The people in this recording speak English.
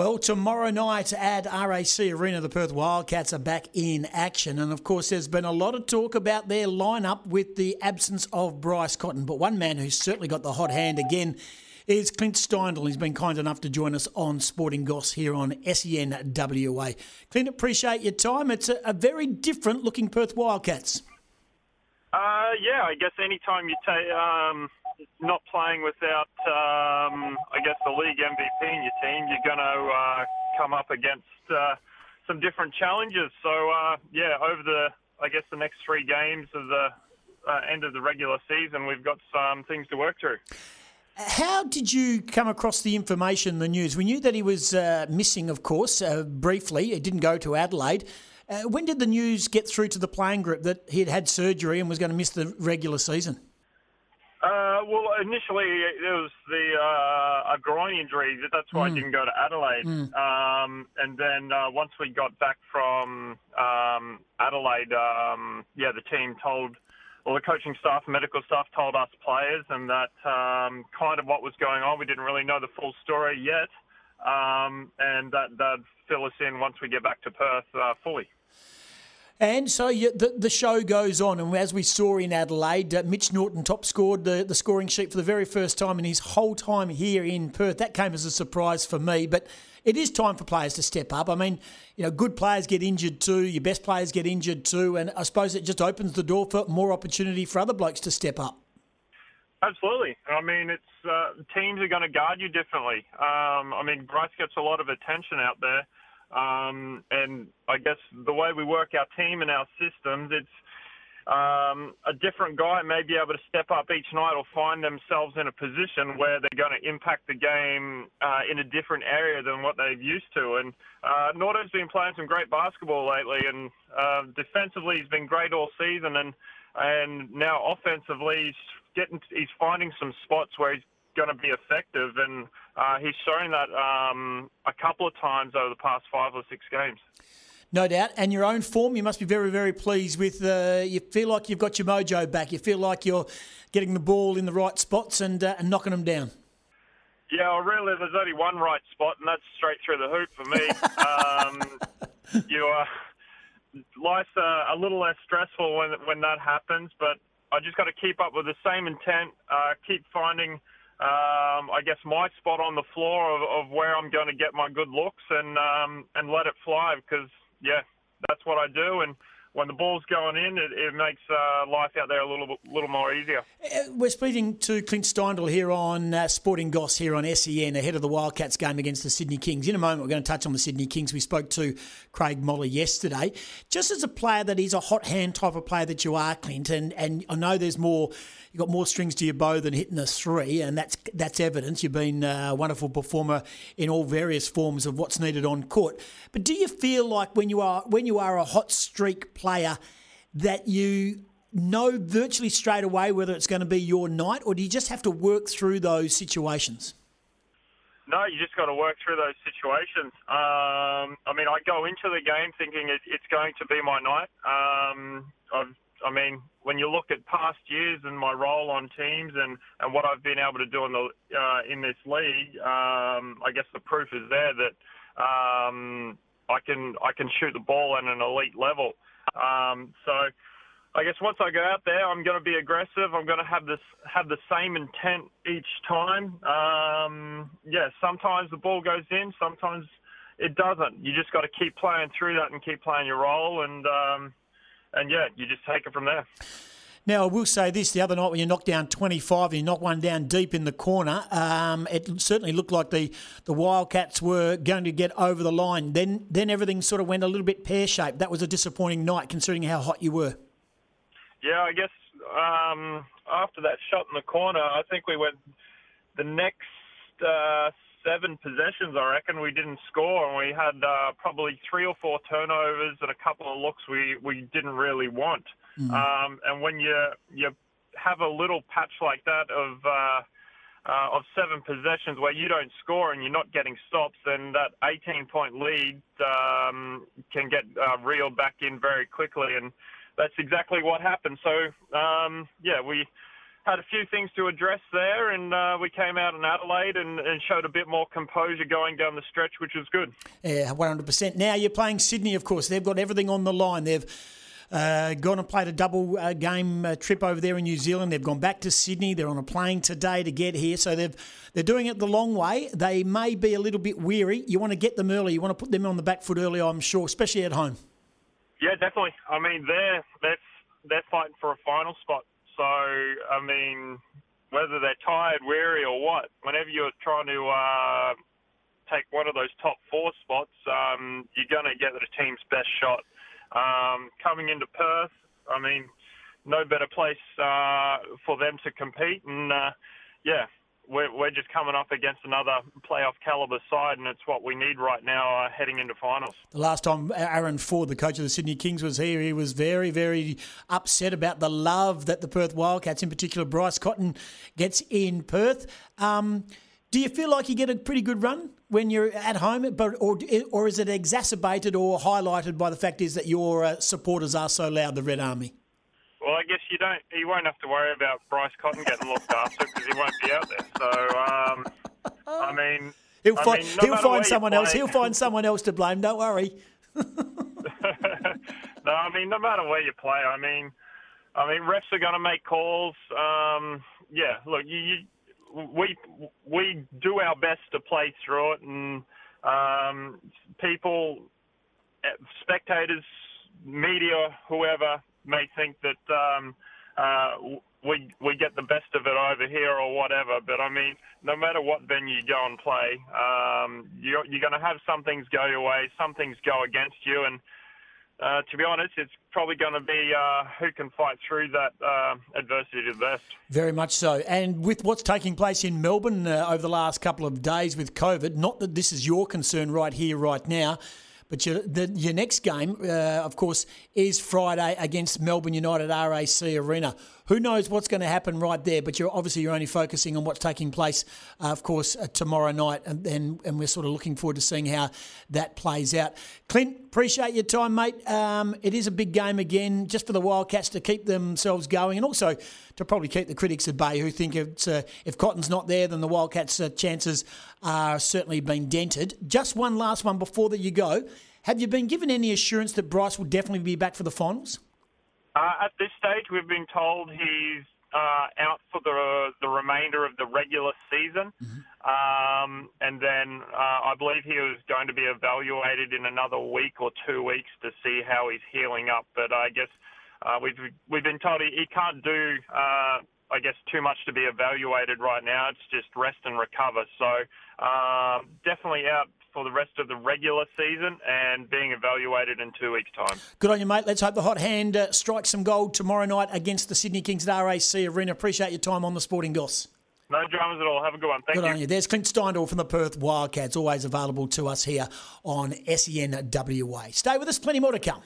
Well, tomorrow night at RAC Arena, the Perth Wildcats are back in action. And of course, there's been a lot of talk about their lineup with the absence of Bryce Cotton. But one man who's certainly got the hot hand again is Clint Steindl. He's been kind enough to join us on Sporting Goss here on SEN WA. Clint, appreciate your time. It's a, a very different looking Perth Wildcats. Uh, yeah, I guess anytime you take. Um not playing without, um, I guess, the league MVP in your team, you're going to uh, come up against uh, some different challenges. So, uh, yeah, over the, I guess, the next three games of the uh, end of the regular season, we've got some things to work through. How did you come across the information, the news? We knew that he was uh, missing, of course, uh, briefly. He didn't go to Adelaide. when did the news get through to the playing group that he had had surgery and was going to miss the regular season? Uh, well, initially it was the uh, a groin injury. That's why mm. I didn't go to Adelaide. Mm. Um, and then uh, once we got back from um, Adelaide, um, yeah, the team told, well, the coaching staff, medical staff told us players, and that um, kind of what was going on. We didn't really know the full story yet, um, and that that fill us in once we get back to Perth uh, fully. And so you, the, the show goes on, and as we saw in Adelaide, uh, Mitch Norton top scored the, the scoring sheet for the very first time in his whole time here in Perth. That came as a surprise for me, but it is time for players to step up. I mean, you know, good players get injured too, your best players get injured too, and I suppose it just opens the door for more opportunity for other blokes to step up. Absolutely. I mean, it's uh, teams are going to guard you differently. Um, I mean, Bryce gets a lot of attention out there. Um, and I guess the way we work our team and our systems, it's um, a different guy may be able to step up each night or find themselves in a position where they're going to impact the game uh, in a different area than what they've used to. And uh, Nordo's been playing some great basketball lately, and uh, defensively he's been great all season, and and now offensively he's getting he's finding some spots where he's going to be effective, and uh, he's shown that um, a couple of times over the past five or six games. No doubt. And your own form, you must be very, very pleased with. Uh, you feel like you've got your mojo back. You feel like you're getting the ball in the right spots and, uh, and knocking them down. Yeah, well, really, there's only one right spot, and that's straight through the hoop for me. um, you are. Life's a, a little less stressful when when that happens, but I just got to keep up with the same intent, uh, keep finding um, I guess my spot on the floor of, of where I'm going to get my good looks and um, and let it fly because yeah, that's what I do. And when the ball's going in, it, it makes uh, life out there a little little more easier. Uh, we're speaking to Clint Steindl here on uh, Sporting Goss here on SEN ahead of the Wildcats game against the Sydney Kings. In a moment, we're going to touch on the Sydney Kings. We spoke to Craig Moller yesterday. Just as a player that is a hot hand type of player that you are, Clint, and, and I know there's more you've got more strings to your bow than hitting a three, and that's that's evidence. You've been a wonderful performer in all various forms of what's needed on court. But do you feel like when you are when you are a hot streak player that you know virtually straight away whether it's going to be your night, or do you just have to work through those situations? No, you just got to work through those situations. Um, I mean, I go into the game thinking it, it's going to be my night. Um, I mean, when you look at past years and my role on teams and, and what I've been able to do in the uh, in this league, um, I guess the proof is there that um, I can I can shoot the ball at an elite level. Um, so I guess once I go out there, I'm going to be aggressive. I'm going to have this have the same intent each time. Um, yeah, sometimes the ball goes in, sometimes it doesn't. You just got to keep playing through that and keep playing your role and. Um, and yeah, you just take it from there. Now, I will say this the other night when you knocked down 25 and you knocked one down deep in the corner, um, it certainly looked like the, the Wildcats were going to get over the line. Then, then everything sort of went a little bit pear shaped. That was a disappointing night considering how hot you were. Yeah, I guess um, after that shot in the corner, I think we went the next uh, seven possessions, I reckon we didn't score, and we had uh, probably three or four turnovers and a couple of looks we, we didn't really want. Mm-hmm. Um, and when you you have a little patch like that of uh, uh, of seven possessions where you don't score and you're not getting stops, then that 18 point lead um, can get uh, reeled back in very quickly, and that's exactly what happened. So um, yeah, we had a few things to address there, and uh, we came out in Adelaide and, and, showed a bit more composure going down the stretch, which was good. Yeah, 100%. Now you're playing Sydney, of course. They've got everything on the line. They've uh, gone and played a double uh, game uh, trip over there in New Zealand. They've gone back to Sydney. They're on a plane today to get here, so they've they're doing it the long way. They may be a little bit weary. You want to get them early. You want to put them on the back foot early. I'm sure, especially at home. Yeah, definitely. I mean, they're they're they're fighting for a final spot. So I mean, whether they're tired, weary, or what, whenever you're trying to uh, take one of those top four spots, um, you're going to get the team's best shot. Um, coming into Perth, I mean, no better place uh, for them to compete. And uh, yeah, we're, we're just coming up against another playoff caliber side, and it's what we need right now uh, heading into finals. The last time Adam Forde, the coach of the Sydney Kings, was here, he was very, very upset about the love that the Perth Wildcats, in particular Bryce Cotton, gets in Perth. Um, do you feel like you get a pretty good run when you're at home, but or or is it exacerbated or highlighted by the fact is that your uh, supporters are so loud, the Red Army? Well, I guess you don't. You won't have to worry about Bryce Cotton getting looked after because he won't be out there. So, um, I mean, he'll, I find, mean, no he'll find someone else. He'll find someone else to blame. Don't worry. no, I mean, no matter where you play, I mean, I mean, refs are going to make calls. Um, yeah, look, you, you we we do our best to play through it, and um, people, eh, spectators, media, whoever may think that um, uh, we we get the best of it over here or whatever. But I mean, no matter what venue you go and play, um, you're, you're going to have some things go your way, some things go against you, and uh, to be honest, it's probably going to be uh, who can fight through that uh, adversity the best. Very much so. And with what's taking place in Melbourne uh, over the last couple of days with COVID, not that this is your concern right here, right now. But your, the, your next game, uh, of course, is Friday against Melbourne United RAC Arena. Who knows what's going to happen right there? But you're obviously you're only focusing on what's taking place, uh, of course, uh, tomorrow night, and, and, and we're sort of looking forward to seeing how that plays out. Clint, appreciate your time, mate. Um, it is a big game again, just for the Wildcats to keep themselves going, and also to probably keep the critics at bay who think uh, if Cotton's not there, then the Wildcats' uh, chances are certainly been dented. Just one last one before that you go. Have you been given any assurance that Bryce will definitely be back for the finals? Uh, at this stage, we've been told he's uh, out for the the remainder of the regular season, mm-hmm. um, and then uh, I believe he was going to be evaluated in another week or two weeks to see how he's healing up. But I guess uh, we've we've been told he, he can't do. Uh, I guess too much to be evaluated right now. It's just rest and recover. So um, definitely out for the rest of the regular season and being evaluated in two weeks' time. Good on you, mate. Let's hope the hot hand uh, strikes some gold tomorrow night against the Sydney Kings at RAC Arena. Appreciate your time on the Sporting Goss. No dramas at all. Have a good one. Thank good you. on you. There's Clint Steindl from the Perth Wildcats, always available to us here on SENWA. Stay with us, plenty more to come.